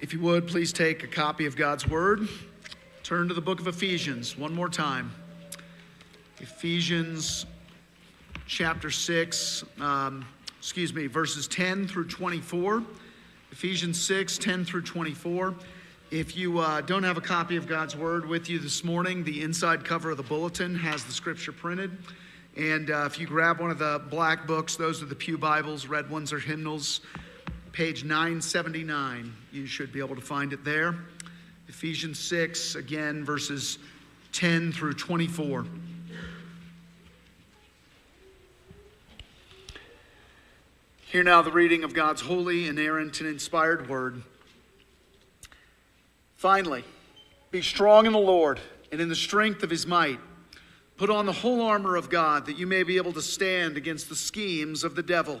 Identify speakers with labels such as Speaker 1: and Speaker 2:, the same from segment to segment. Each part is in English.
Speaker 1: If you would, please take a copy of God's Word. Turn to the book of Ephesians one more time. Ephesians chapter 6, um, excuse me, verses 10 through 24. Ephesians 6, 10 through 24. If you uh, don't have a copy of God's Word with you this morning, the inside cover of the bulletin has the scripture printed. And uh, if you grab one of the black books, those are the Pew Bibles, red ones are hymnals page 979. You should be able to find it there. Ephesians 6, again, verses 10 through 24. Hear now the reading of God's holy, inerrant, and inspired word. Finally, be strong in the Lord and in the strength of his might. Put on the whole armor of God that you may be able to stand against the schemes of the devil.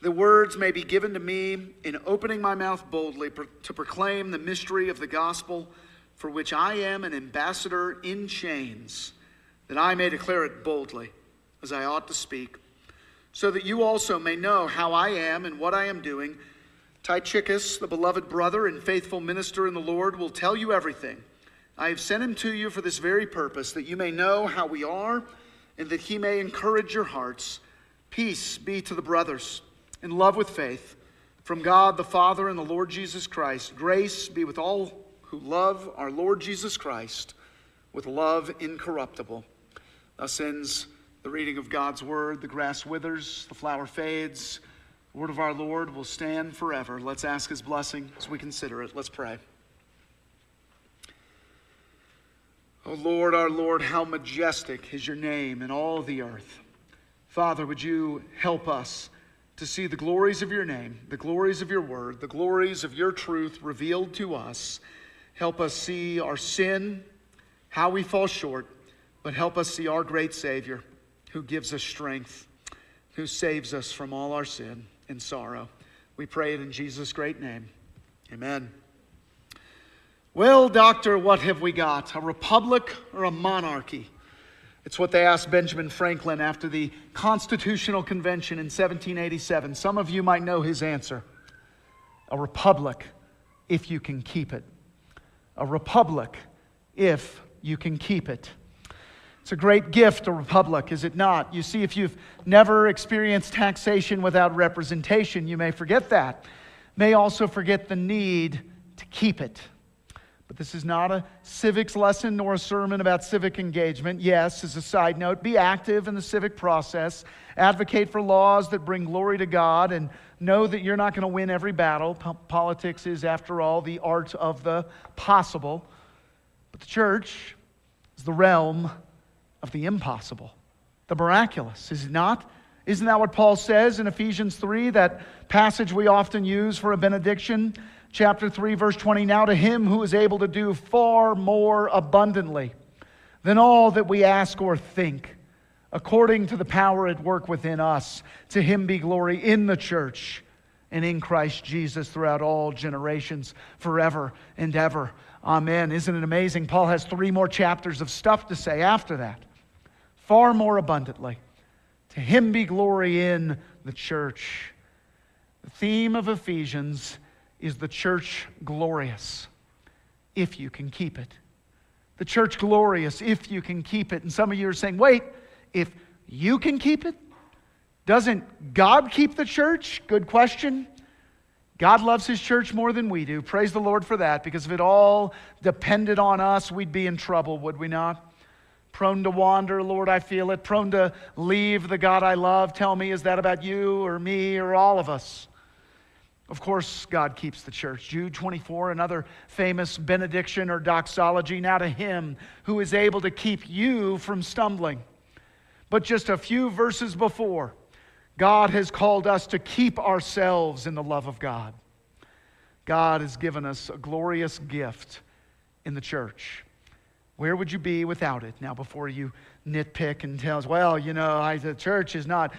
Speaker 1: the words may be given to me in opening my mouth boldly to proclaim the mystery of the gospel for which I am an ambassador in chains, that I may declare it boldly as I ought to speak, so that you also may know how I am and what I am doing. Tychicus, the beloved brother and faithful minister in the Lord, will tell you everything. I have sent him to you for this very purpose, that you may know how we are and that he may encourage your hearts. Peace be to the brothers in love with faith from God the Father and the Lord Jesus Christ. Grace be with all who love our Lord Jesus Christ with love incorruptible. Thus ends the reading of God's word. The grass withers, the flower fades. The word of our Lord will stand forever. Let's ask his blessing as we consider it. Let's pray. O Lord, our Lord, how majestic is your name in all the earth. Father, would you help us? To see the glories of your name, the glories of your word, the glories of your truth revealed to us. Help us see our sin, how we fall short, but help us see our great Savior who gives us strength, who saves us from all our sin and sorrow. We pray it in Jesus' great name. Amen. Well, doctor, what have we got? A republic or a monarchy? It's what they asked Benjamin Franklin after the Constitutional Convention in 1787. Some of you might know his answer a republic if you can keep it. A republic if you can keep it. It's a great gift, a republic, is it not? You see, if you've never experienced taxation without representation, you may forget that. May also forget the need to keep it. But this is not a civics lesson nor a sermon about civic engagement. Yes, as a side note, be active in the civic process, advocate for laws that bring glory to God, and know that you're not going to win every battle. Politics is, after all, the art of the possible. But the church is the realm of the impossible, the miraculous, is it not? Isn't that what Paul says in Ephesians 3, that passage we often use for a benediction? Chapter 3, verse 20. Now to him who is able to do far more abundantly than all that we ask or think, according to the power at work within us, to him be glory in the church and in Christ Jesus throughout all generations, forever and ever. Amen. Isn't it amazing? Paul has three more chapters of stuff to say after that. Far more abundantly. To him be glory in the church. The theme of Ephesians is the church glorious if you can keep it? The church glorious if you can keep it. And some of you are saying, wait, if you can keep it? Doesn't God keep the church? Good question. God loves his church more than we do. Praise the Lord for that, because if it all depended on us, we'd be in trouble, would we not? Prone to wander, Lord, I feel it. Prone to leave the God I love. Tell me, is that about you or me or all of us? Of course, God keeps the church. Jude 24, another famous benediction or doxology. Now to him who is able to keep you from stumbling. But just a few verses before, God has called us to keep ourselves in the love of God. God has given us a glorious gift in the church. Where would you be without it? Now, before you nitpick and tell us, well, you know, I, the church is not.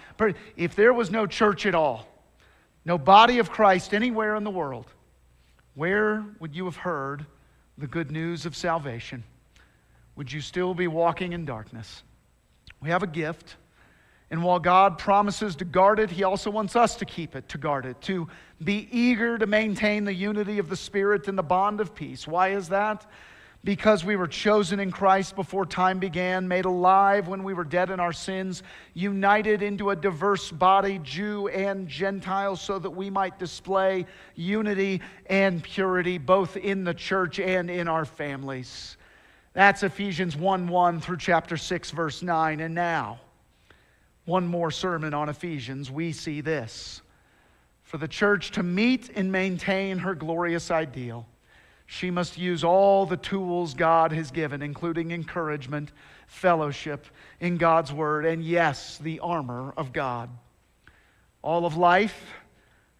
Speaker 1: If there was no church at all, no body of Christ anywhere in the world, where would you have heard the good news of salvation? Would you still be walking in darkness? We have a gift. And while God promises to guard it, He also wants us to keep it, to guard it, to be eager to maintain the unity of the Spirit and the bond of peace. Why is that? Because we were chosen in Christ before time began, made alive when we were dead in our sins, united into a diverse body, Jew and Gentile, so that we might display unity and purity both in the church and in our families. That's Ephesians 1 1 through chapter 6, verse 9. And now, one more sermon on Ephesians, we see this. For the church to meet and maintain her glorious ideal she must use all the tools God has given, including encouragement, fellowship in God's Word, and yes, the armor of God. All of life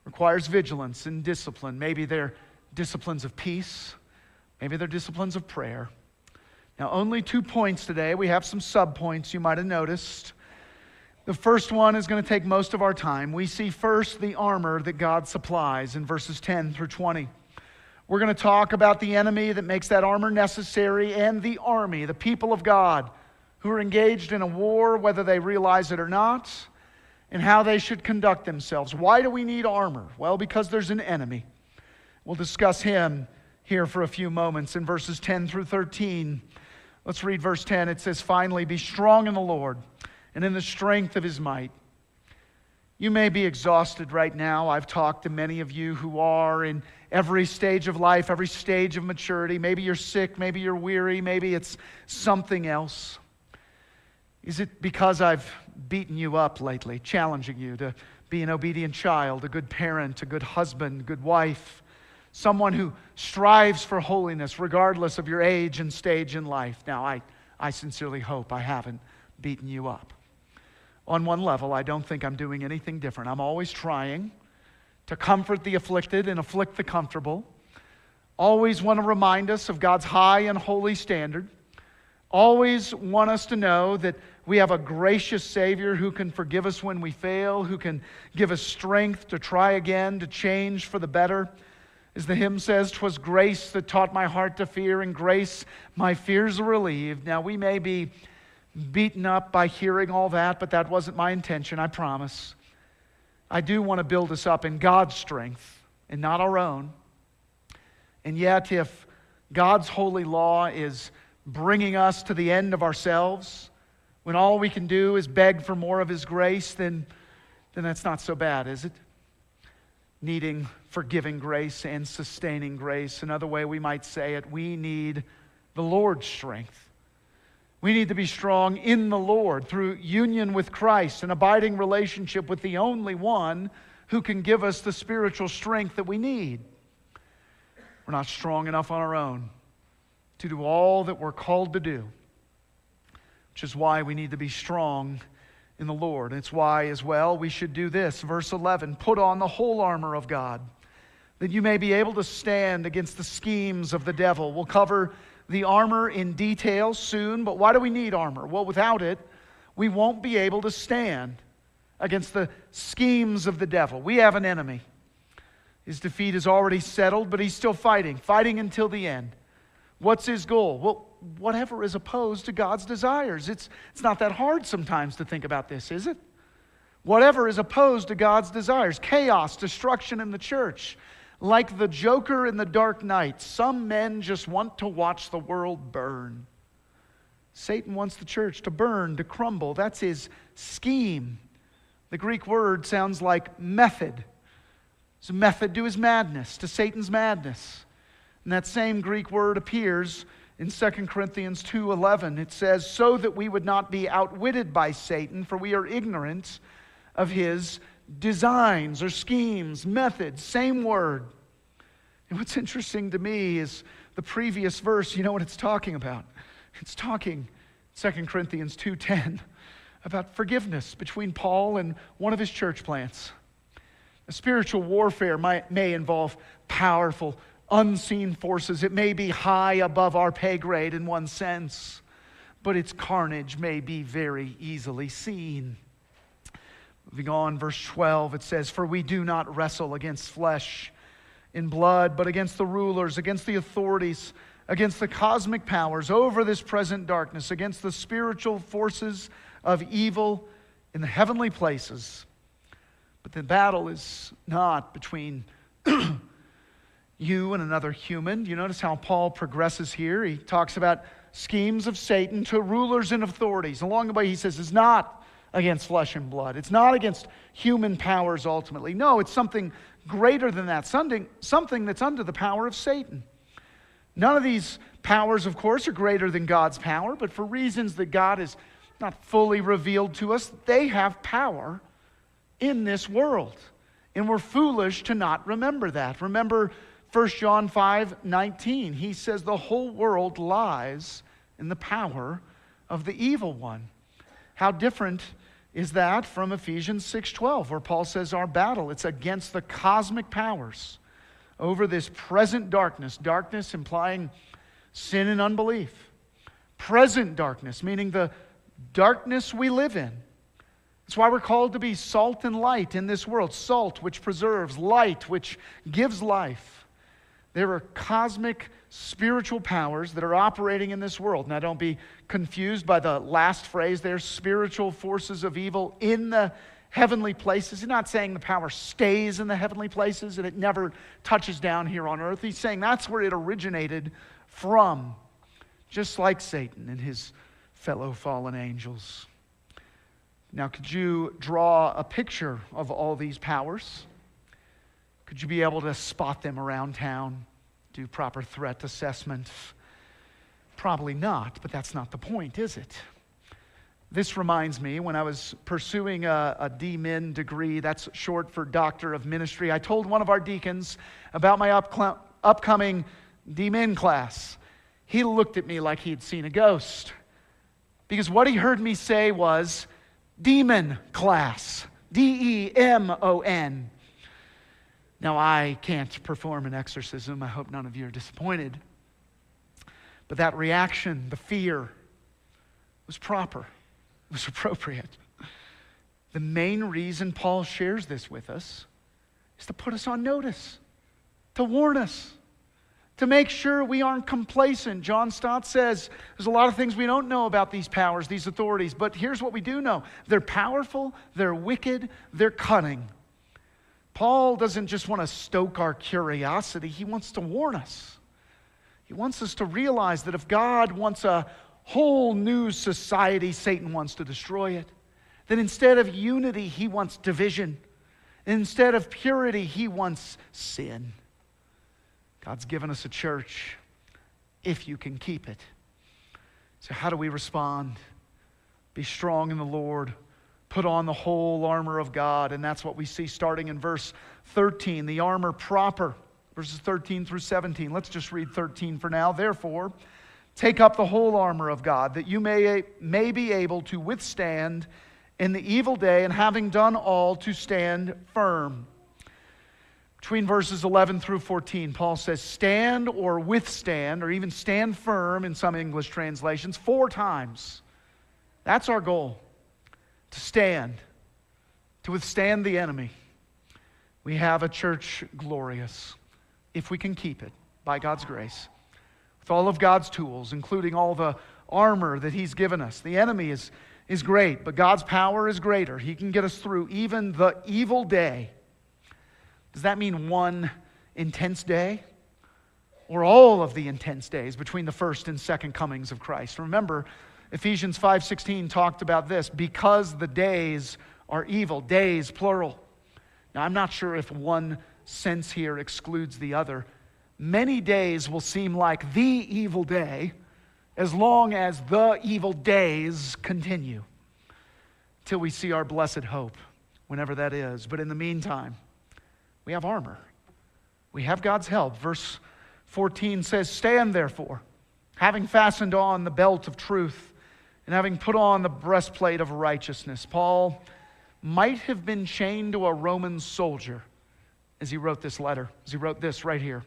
Speaker 1: requires vigilance and discipline. Maybe they're disciplines of peace, maybe they're disciplines of prayer. Now, only two points today. We have some subpoints you might have noticed. The first one is going to take most of our time. We see first the armor that God supplies in verses 10 through 20. We're going to talk about the enemy that makes that armor necessary and the army, the people of God who are engaged in a war, whether they realize it or not, and how they should conduct themselves. Why do we need armor? Well, because there's an enemy. We'll discuss him here for a few moments in verses 10 through 13. Let's read verse 10. It says, Finally, be strong in the Lord and in the strength of his might. You may be exhausted right now. I've talked to many of you who are in every stage of life, every stage of maturity. Maybe you're sick, maybe you're weary, maybe it's something else. Is it because I've beaten you up lately, challenging you to be an obedient child, a good parent, a good husband, good wife, someone who strives for holiness regardless of your age and stage in life? Now, I, I sincerely hope I haven't beaten you up. On one level, I don't think I'm doing anything different. I'm always trying to comfort the afflicted and afflict the comfortable. Always want to remind us of God's high and holy standard. Always want us to know that we have a gracious Savior who can forgive us when we fail, who can give us strength to try again, to change for the better. As the hymn says, "'Twas grace that taught my heart to fear, and grace my fears relieved." Now, we may be beaten up by hearing all that, but that wasn't my intention, I promise. I do want to build us up in God's strength and not our own. And yet, if God's holy law is bringing us to the end of ourselves, when all we can do is beg for more of His grace, then, then that's not so bad, is it? Needing forgiving grace and sustaining grace. Another way we might say it, we need the Lord's strength. We need to be strong in the Lord through union with Christ, an abiding relationship with the only one who can give us the spiritual strength that we need. We're not strong enough on our own to do all that we're called to do, which is why we need to be strong in the Lord. It's why, as well, we should do this. Verse 11 Put on the whole armor of God, that you may be able to stand against the schemes of the devil. We'll cover the armor in detail soon, but why do we need armor? Well, without it, we won't be able to stand against the schemes of the devil. We have an enemy. His defeat is already settled, but he's still fighting, fighting until the end. What's his goal? Well, whatever is opposed to God's desires. It's, it's not that hard sometimes to think about this, is it? Whatever is opposed to God's desires chaos, destruction in the church, like the Joker in the Dark Knight, some men just want to watch the world burn. Satan wants the church to burn, to crumble. That's his scheme. The Greek word sounds like method. It's a method to his madness, to Satan's madness. And that same Greek word appears in 2 Corinthians 2:11. It says, "So that we would not be outwitted by Satan, for we are ignorant of his designs or schemes, methods, same word." And what's interesting to me is the previous verse, you know what it's talking about? It's talking 2 Corinthians 2:10 about forgiveness between Paul and one of his church plants. A spiritual warfare might, may involve powerful, unseen forces. It may be high above our pay grade in one sense, but its carnage may be very easily seen. Moving on, verse 12, it says, For we do not wrestle against flesh in blood, but against the rulers, against the authorities, against the cosmic powers over this present darkness, against the spiritual forces of evil in the heavenly places. But the battle is not between you and another human. You notice how Paul progresses here? He talks about schemes of Satan to rulers and authorities. Along the way, he says it's not against flesh and blood, it's not against human powers ultimately. No, it's something greater than that, something, something that's under the power of Satan. None of these powers, of course, are greater than God's power, but for reasons that God has not fully revealed to us, they have power in this world. And we're foolish to not remember that. Remember 1 John 5 19. He says, The whole world lies in the power of the evil one. How different is that from Ephesians 6:12 where Paul says our battle it's against the cosmic powers over this present darkness darkness implying sin and unbelief. Present darkness meaning the darkness we live in. That's why we're called to be salt and light in this world salt which preserves light which gives life there are cosmic spiritual powers that are operating in this world. Now, don't be confused by the last phrase there spiritual forces of evil in the heavenly places. He's not saying the power stays in the heavenly places and it never touches down here on earth. He's saying that's where it originated from, just like Satan and his fellow fallen angels. Now, could you draw a picture of all these powers? Could you be able to spot them around town, do proper threat assessment? Probably not, but that's not the point, is it? This reminds me when I was pursuing a, a DMin degree, that's short for Doctor of Ministry, I told one of our deacons about my up, upcoming DMin class. He looked at me like he'd seen a ghost because what he heard me say was demon class. D E M O N. Now, I can't perform an exorcism. I hope none of you are disappointed. But that reaction, the fear, was proper, it was appropriate. The main reason Paul shares this with us is to put us on notice, to warn us, to make sure we aren't complacent. John Stott says there's a lot of things we don't know about these powers, these authorities, but here's what we do know they're powerful, they're wicked, they're cunning. Paul doesn't just want to stoke our curiosity, he wants to warn us. He wants us to realize that if God wants a whole new society, Satan wants to destroy it. That instead of unity, he wants division. Instead of purity, he wants sin. God's given us a church if you can keep it. So, how do we respond? Be strong in the Lord put on the whole armor of God. And that's what we see starting in verse 13, the armor proper, verses 13 through 17. Let's just read 13 for now. Therefore, take up the whole armor of God, that you may, may be able to withstand in the evil day, and having done all, to stand firm. Between verses 11 through 14, Paul says, stand or withstand, or even stand firm in some English translations, four times. That's our goal to stand, to withstand the enemy. We have a church glorious if we can keep it by God's grace. With all of God's tools, including all the armor that He's given us. The enemy is, is great, but God's power is greater. He can get us through even the evil day. Does that mean one intense day? Or all of the intense days between the first and second comings of Christ? Remember, Ephesians 5:16 talked about this because the days are evil, days plural. Now I'm not sure if one sense here excludes the other. Many days will seem like the evil day as long as the evil days continue till we see our blessed hope, whenever that is. But in the meantime, we have armor. We have God's help. Verse 14 says, Stand therefore, having fastened on the belt of truth and having put on the breastplate of righteousness. Paul might have been chained to a Roman soldier as he wrote this letter, as he wrote this right here.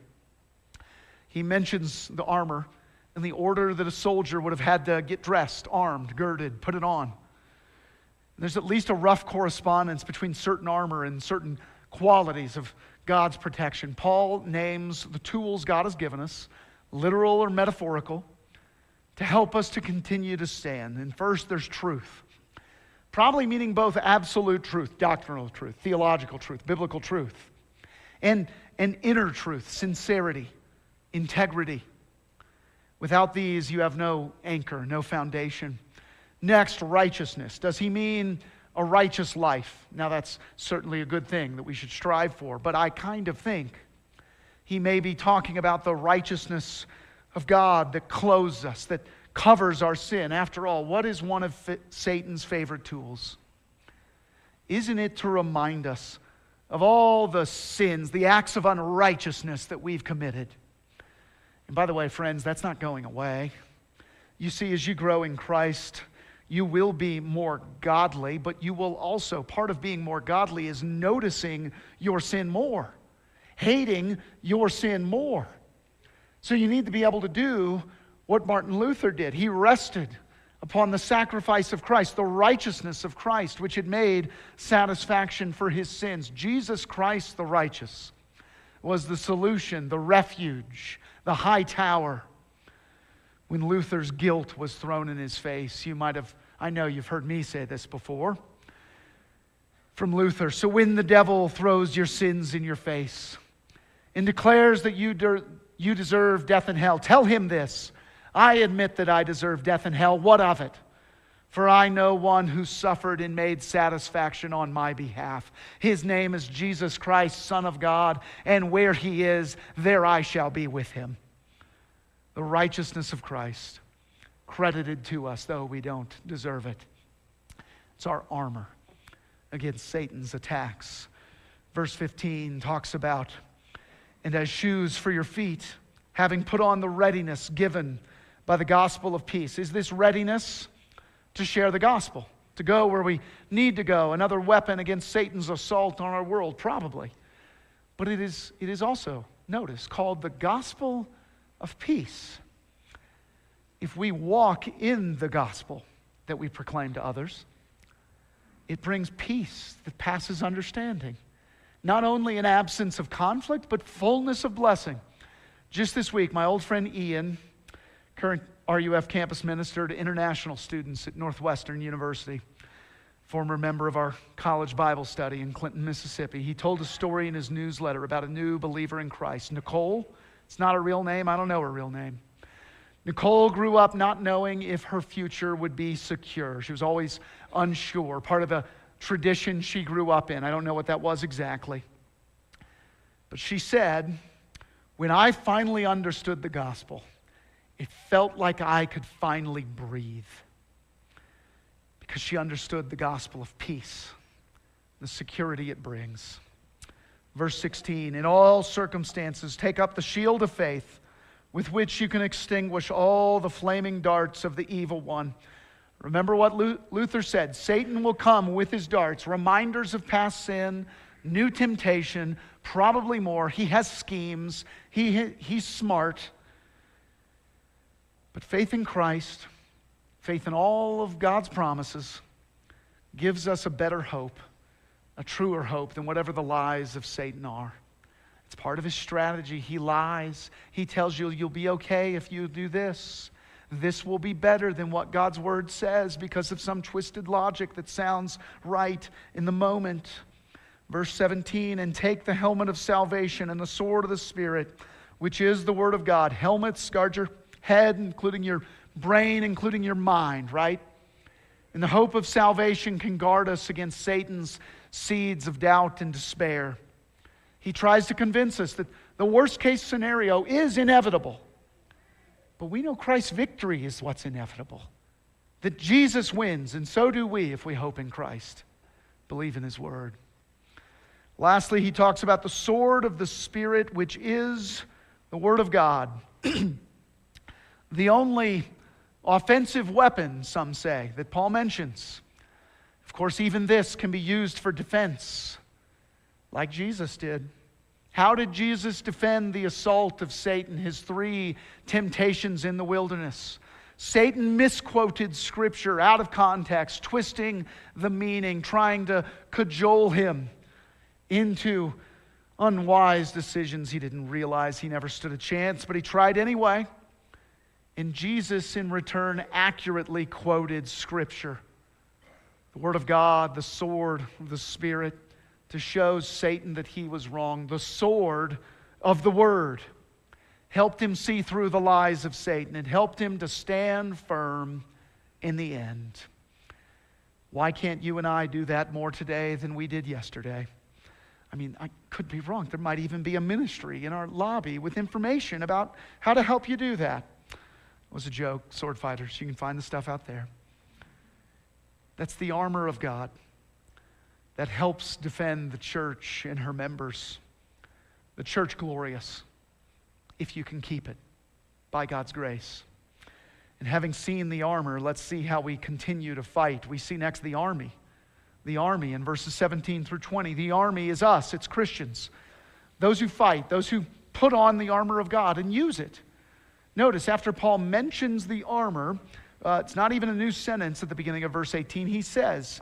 Speaker 1: He mentions the armor and the order that a soldier would have had to get dressed, armed, girded, put it on. There's at least a rough correspondence between certain armor and certain qualities of God's protection. Paul names the tools God has given us, literal or metaphorical, to help us to continue to stand. And first, there's truth. Probably meaning both absolute truth, doctrinal truth, theological truth, biblical truth, and, and inner truth, sincerity, integrity. Without these, you have no anchor, no foundation. Next, righteousness. Does he mean a righteous life? Now, that's certainly a good thing that we should strive for, but I kind of think he may be talking about the righteousness of God that clothes us, that covers our sin. After all, what is one of Satan's favorite tools? Isn't it to remind us of all the sins, the acts of unrighteousness that we've committed? And by the way, friends, that's not going away. You see, as you grow in Christ, you will be more godly, but you will also, part of being more godly is noticing your sin more, hating your sin more. So you need to be able to do what Martin Luther did. He rested upon the sacrifice of Christ, the righteousness of Christ, which had made satisfaction for his sins. Jesus Christ, the righteous, was the solution, the refuge, the high tower when Luther's guilt was thrown in his face. You might have, I know you've heard me say this before from Luther. So when the devil throws your sins in your face and declares that you, you deserve death and hell, tell him this I admit that I deserve death and hell. What of it? For I know one who suffered and made satisfaction on my behalf. His name is Jesus Christ, Son of God, and where he is, there I shall be with him the righteousness of Christ, credited to us, though we don't deserve it. It's our armor against Satan's attacks. Verse 15 talks about, and as shoes for your feet, having put on the readiness given by the gospel of peace. Is this readiness to share the gospel, to go where we need to go? Another weapon against Satan's assault on our world? Probably. But it is, it is also, notice, called the gospel of peace. If we walk in the gospel that we proclaim to others, it brings peace that passes understanding. Not only an absence of conflict, but fullness of blessing. Just this week, my old friend Ian, current RUF campus minister to international students at Northwestern University, former member of our college Bible study in Clinton, Mississippi, he told a story in his newsletter about a new believer in Christ. Nicole it's not a real name. I don't know her real name. Nicole grew up not knowing if her future would be secure. She was always unsure, part of the tradition she grew up in. I don't know what that was exactly. But she said, When I finally understood the gospel, it felt like I could finally breathe because she understood the gospel of peace, the security it brings. Verse 16 In all circumstances, take up the shield of faith with which you can extinguish all the flaming darts of the evil one. Remember what Luther said Satan will come with his darts, reminders of past sin, new temptation, probably more. He has schemes, he, he's smart. But faith in Christ, faith in all of God's promises, gives us a better hope a truer hope than whatever the lies of Satan are. It's part of his strategy. He lies. He tells you you'll be okay if you do this. This will be better than what God's word says because of some twisted logic that sounds right in the moment. Verse 17, and take the helmet of salvation and the sword of the Spirit, which is the word of God. Helmets guard your head, including your brain, including your mind, right? And the hope of salvation can guard us against Satan's seeds of doubt and despair. He tries to convince us that the worst case scenario is inevitable. But we know Christ's victory is what's inevitable. That Jesus wins, and so do we if we hope in Christ, believe in His Word. Lastly, he talks about the sword of the Spirit, which is the Word of God. the only offensive weapon, some say, that Paul mentions. Of course, even this can be used for defense, like Jesus did. How did Jesus defend the assault of Satan, his three temptations in the wilderness? Satan misquoted scripture out of context, twisting the meaning, trying to cajole him into unwise decisions he didn't realize he never stood a chance, but he tried anyway. And Jesus, in return, accurately quoted Scripture, the Word of God, the sword of the Spirit, to show Satan that he was wrong. The sword of the Word helped him see through the lies of Satan. and helped him to stand firm in the end. Why can't you and I do that more today than we did yesterday? I mean, I could be wrong. There might even be a ministry in our lobby with information about how to help you do that. It was a joke, sword fighters. You can find the stuff out there. That's the armor of God that helps defend the church and her members. The church glorious, if you can keep it by God's grace. And having seen the armor, let's see how we continue to fight. We see next the army the army in verses 17 through 20. The army is us, it's Christians. Those who fight, those who put on the armor of God and use it. Notice, after Paul mentions the armor, uh, it's not even a new sentence at the beginning of verse 18. He says,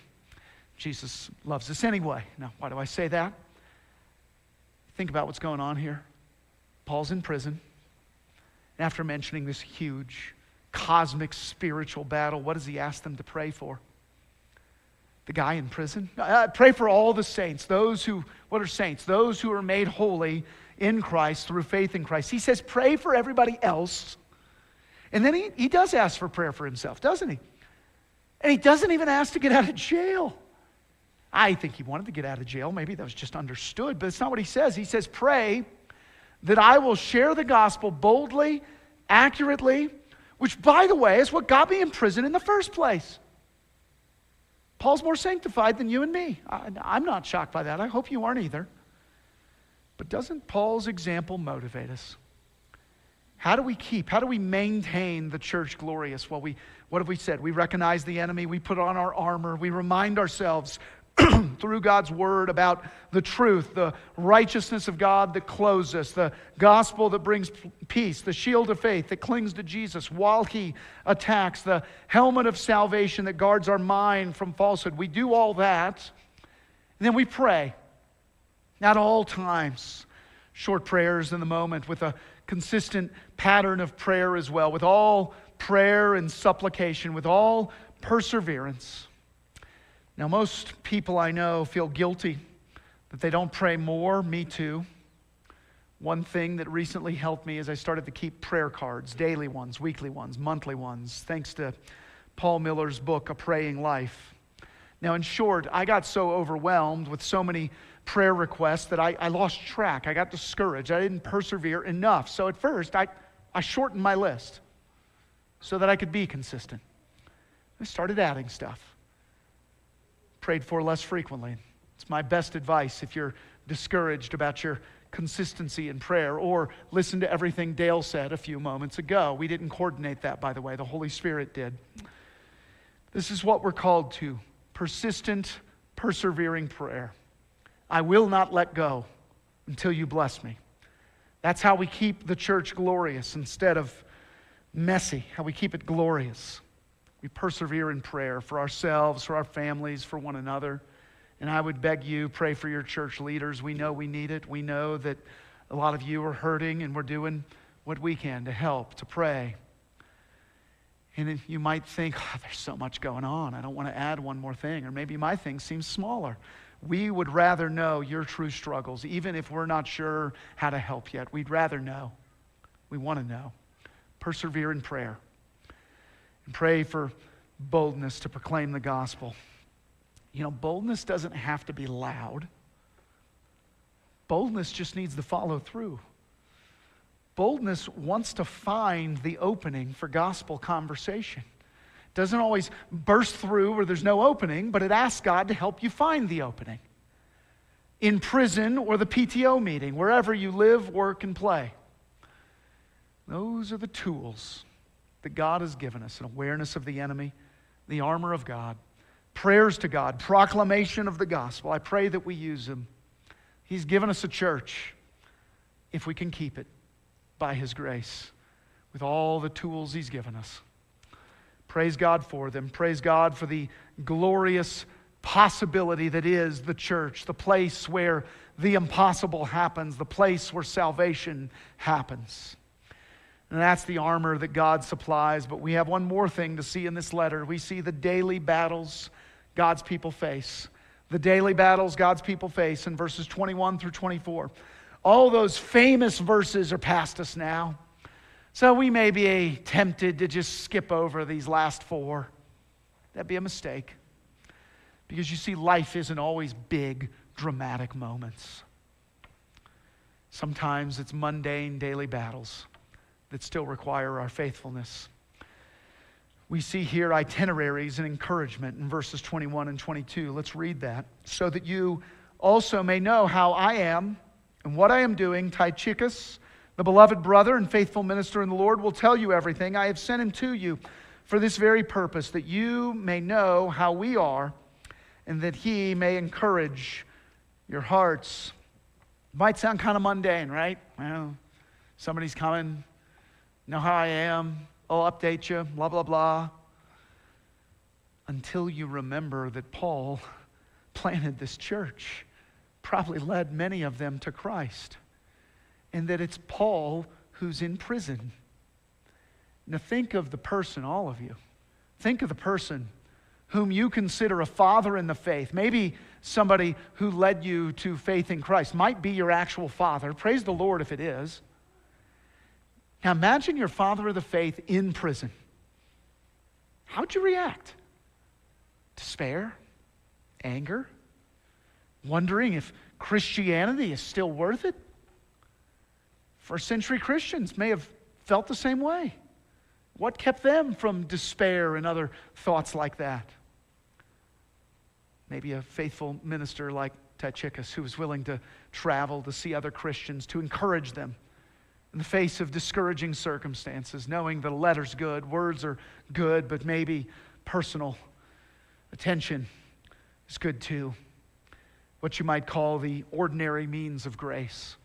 Speaker 1: Jesus loves us anyway. Now, why do I say that? Think about what's going on here. Paul's in prison. And after mentioning this huge cosmic spiritual battle, what does he ask them to pray for? the guy in prison. Uh, pray for all the saints, those who, what are saints? Those who are made holy in Christ through faith in Christ. He says, pray for everybody else. And then he, he does ask for prayer for himself, doesn't he? And he doesn't even ask to get out of jail. I think he wanted to get out of jail. Maybe that was just understood, but it's not what he says. He says, Pray that I will share the gospel boldly, accurately, which, by the way, is what got me in prison in the first place. Paul's more sanctified than you and me. I, am not shocked by that. I hope you aren't either. But doesn't Paul's example motivate us? How do we keep, how do we maintain the church glorious? Well, we, what have we said? We recognize the enemy, we put on our armor, we remind ourselves through God's word about the truth, the righteousness of God that clothes us, the gospel that brings peace, the shield of faith that clings to Jesus while he attacks, the helmet of salvation that guards our mind from falsehood. We do all that, and then we pray at all times. Short prayers in the moment with a consistent pattern of prayer as well, with all prayer and supplication, with all perseverance. Now, most people I know feel guilty that they don't pray more. Me too. One thing that recently helped me is I started to keep prayer cards, daily ones, weekly ones, monthly ones, thanks to Paul Miller's book, A Praying Life. Now, in short, I got so overwhelmed with so many prayer requests that I, I lost track. I got discouraged. I didn't persevere enough. So at first, I, I shortened my list so that I could be consistent. I started adding stuff prayed for less frequently. It's my best advice if you're discouraged about your consistency in prayer, or listen to everything Dale said a few moments ago. We didn't coordinate that, by the way, the Holy Spirit did. This is what we're called to persistent, persevering prayer. I will not let go until you bless me. That's how we keep the church glorious instead of messy, how we keep it glorious. We persevere in prayer for ourselves, for our families, for one another. And I would beg you, pray for your church leaders. We know we need it. We know that A lot of you are hurting, and we're doing what we can to help, to pray. And you might think, oh, there's so much going on. I don't want to add one more thing. Or maybe my thing seems smaller. We would rather know your true struggles, even if we're not sure how to help yet. We'd rather know. We want to know. Persevere in prayer. Pray for boldness to proclaim the gospel. You know, boldness doesn't have to be loud, boldness just needs to follow through. Boldness wants to find the opening for gospel conversation. It doesn't always burst through where there's no opening, but it asks God to help you find the opening. In prison or the PTO meeting, wherever you live, work, and play. Those are the tools that God has given us an awareness of the enemy, the armor of God, prayers to God, proclamation of the gospel. I pray that we use them. He's given us a church if we can keep it by His grace with all the tools He's given us. Praise God for them. Praise God for the glorious possibility that is the church, the place where the impossible happens, the place where salvation happens. And that's the armor that God supplies. But we have one more thing to see in this letter. We see the daily battles God's people face. The daily battles God's people face in verses 21 through 24. All those famous verses are past us now. So we may be tempted to just skip over these last four. That'd be a mistake. Because you see, life isn't always big, dramatic moments. Sometimes it's mundane daily battles that still require our faithfulness. We see here itineraries and encouragement in verses 21 and 22. Let's read that. So that you also may know how I am and what I am doing, Tychicus, the beloved brother and faithful minister in the Lord, will tell you everything. I have sent him to you for this very purpose, that you may know how we are and that he may encourage your hearts. Might sound kind of mundane, right? Well, somebody's coming, know how I am, I'll update you, blah, blah, blah. Until you remember that Paul planted this church probably led many of them to Christ. And that it's Paul who's in prison. Now, think of the person, all of you. Think of the person whom you consider a father in the faith. Maybe somebody who led you to faith in Christ might be your actual father. Praise the Lord if it is. Now, imagine your father of the faith in prison. How'd you react? Despair? Anger? wondering if Christianity is still worth it. First century Christians may have felt the same way. What kept them from despair and other thoughts like that? Maybe a faithful minister like Tychicus who was willing to travel to see other Christians, to encourage them in the face of discouraging circumstances, knowing the letter's good, words are good, but maybe personal attention is good too what you might call the ordinary means of grace.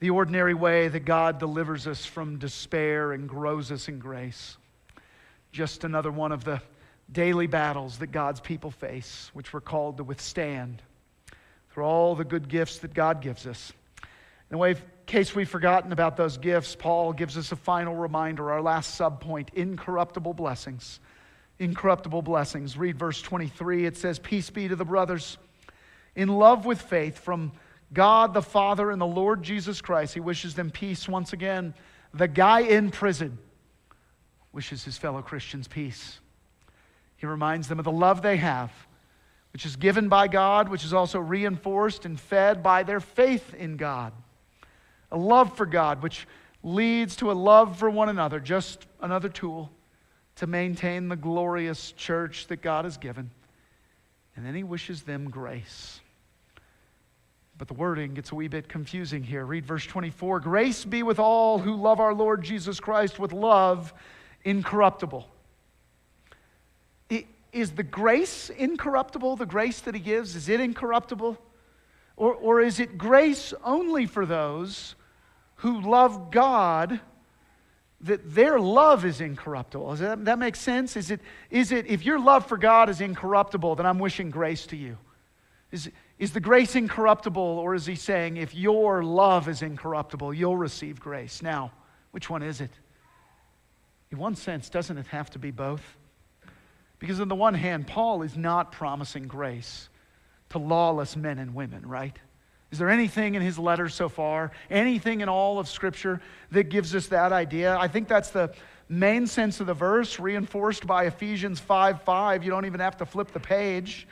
Speaker 1: The ordinary way that God delivers us from despair and grows us in grace. Just another one of the daily battles that God's people face, which we're called to withstand through all the good gifts that God gives us. In a way, case we've forgotten about those gifts, Paul gives us a final reminder, our last subpoint incorruptible blessings. Incorruptible blessings. Read verse 23. It says, Peace be to the brothers in love with faith from God the Father and the Lord Jesus Christ. He wishes them peace once again. The guy in prison wishes his fellow Christians peace. He reminds them of the love they have, which is given by God, which is also reinforced and fed by their faith in God. A love for God, which leads to a love for one another, just another tool to maintain the glorious church that God has given. And then he wishes them grace. But the wording gets a wee bit confusing here. Read verse 24 Grace be with all who love our Lord Jesus Christ with love incorruptible. Is the grace incorruptible? The grace that he gives, is it incorruptible? Or, or is it grace only for those who love God, that their love is incorruptible? Does that, that make sense? Is it, is it, if your love for God is incorruptible, then I'm wishing grace to you? Is, is the grace incorruptible, or is he saying, if your love is incorruptible, you'll receive grace? Now, which one is it? In one sense, doesn't it have to be both? Because, on the one hand, Paul is not promising grace to lawless men and women, right? Is there anything in his letters so far, anything in all of Scripture that gives us that idea? I think that's the main sense of the verse, reinforced by Ephesians 5 5. You don't even have to flip the page.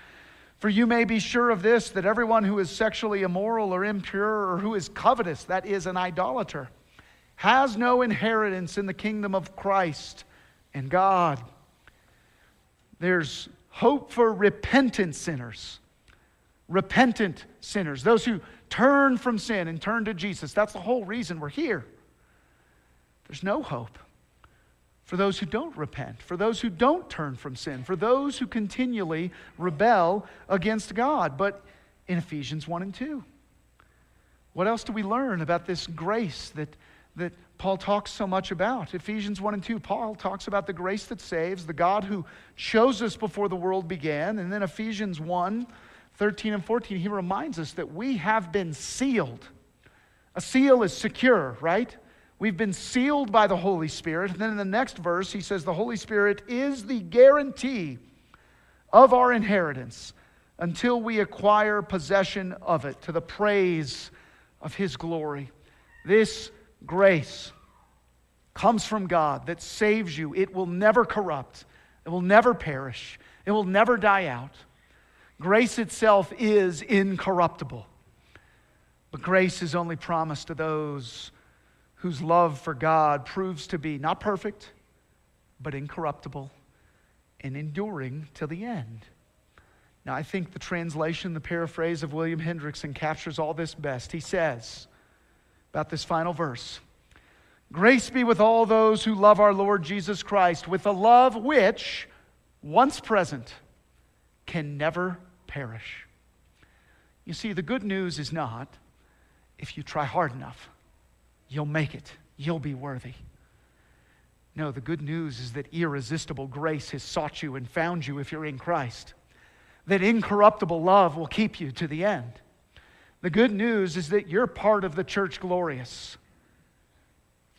Speaker 1: For you may be sure of this that everyone who is sexually immoral or impure or who is covetous, that is, an idolater, has no inheritance in the kingdom of Christ and God. There's hope for repentant sinners. Repentant sinners, those who turn from sin and turn to Jesus. That's the whole reason we're here. There's no hope for those who don't repent, for those who don't turn from sin, for those who continually rebel against God. But in Ephesians 1 and 2, what else do we learn about this grace that, that Paul talks so much about? Ephesians 1 and 2, Paul talks about the grace that saves, the God who chose us before the world began. And then Ephesians 1 13 and 14, he reminds us that we have been sealed. A seal is secure, right? We've been sealed by the Holy Spirit. And then in the next verse, he says, The Holy Spirit is the guarantee of our inheritance until we acquire possession of it to the praise of His glory. This grace comes from God that saves you. It will never corrupt, it will never perish, it will never die out. Grace itself is incorruptible. But grace is only promised to those whose love for God proves to be not perfect, but incorruptible and enduring till the end. Now, I think the translation, the paraphrase of William Hendriksen captures all this best. He says about this final verse Grace be with all those who love our Lord Jesus Christ with a love which, once present, can never perish. You see, the good news is not if you try hard enough. You'll make it. You'll be worthy. No, the good news is that irresistible grace has sought you and found you if you're in Christ. That incorruptible love will keep you to the end. The good news is that you're part of the church glorious.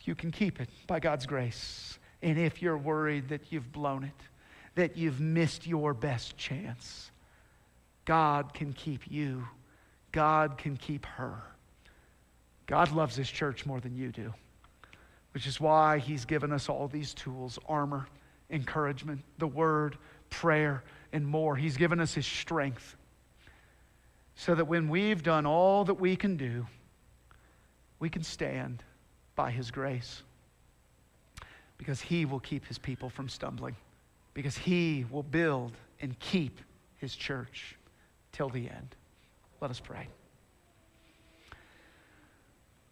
Speaker 1: You can keep it by God's grace. And if you're worried that you've blown it, that you've missed your best chance, God can keep you. God can keep her. God loves his church more than you do, which is why he's given us all these tools armor, encouragement, the word, prayer, and more. He's given us his strength so that when we've done all that we can do, we can stand by his grace because he will keep his people from stumbling, because he will build and keep his church till the end. Let us pray.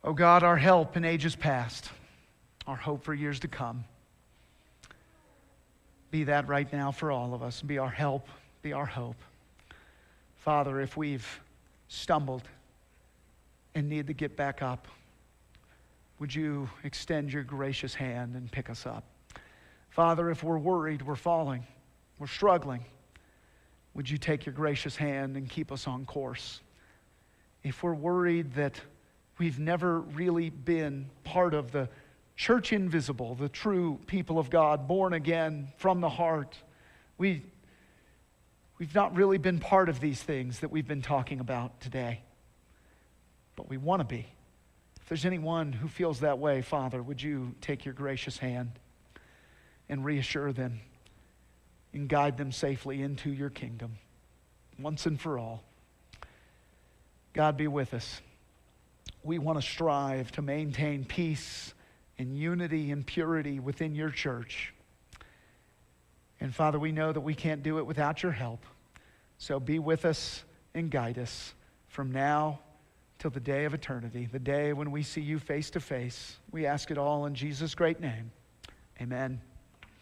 Speaker 1: Oh God, our help in ages past, our hope for years to come. Be that right now for all of us. Be our help, be our hope. Father, if we've stumbled and need to get back up, would you extend your gracious hand and pick us up? Father, if we're worried, we're falling, we're struggling, would you take your gracious hand and keep us on course? If we're worried that we've never really been part of the church invisible, the true people of God, born again from the heart. We, we've not really been part of these things that we've been talking about today, but we want to be. If there's anyone who feels that way, Father, would you take your gracious hand and reassure them and guide them safely into your kingdom once and for all? God be with us we want to strive to maintain peace and unity and purity within your church. And Father, we know that we can't do it without your help. So be with us and guide us from now till the day of eternity, the day when we see you face to face. We ask it all in Jesus' great name. Amen.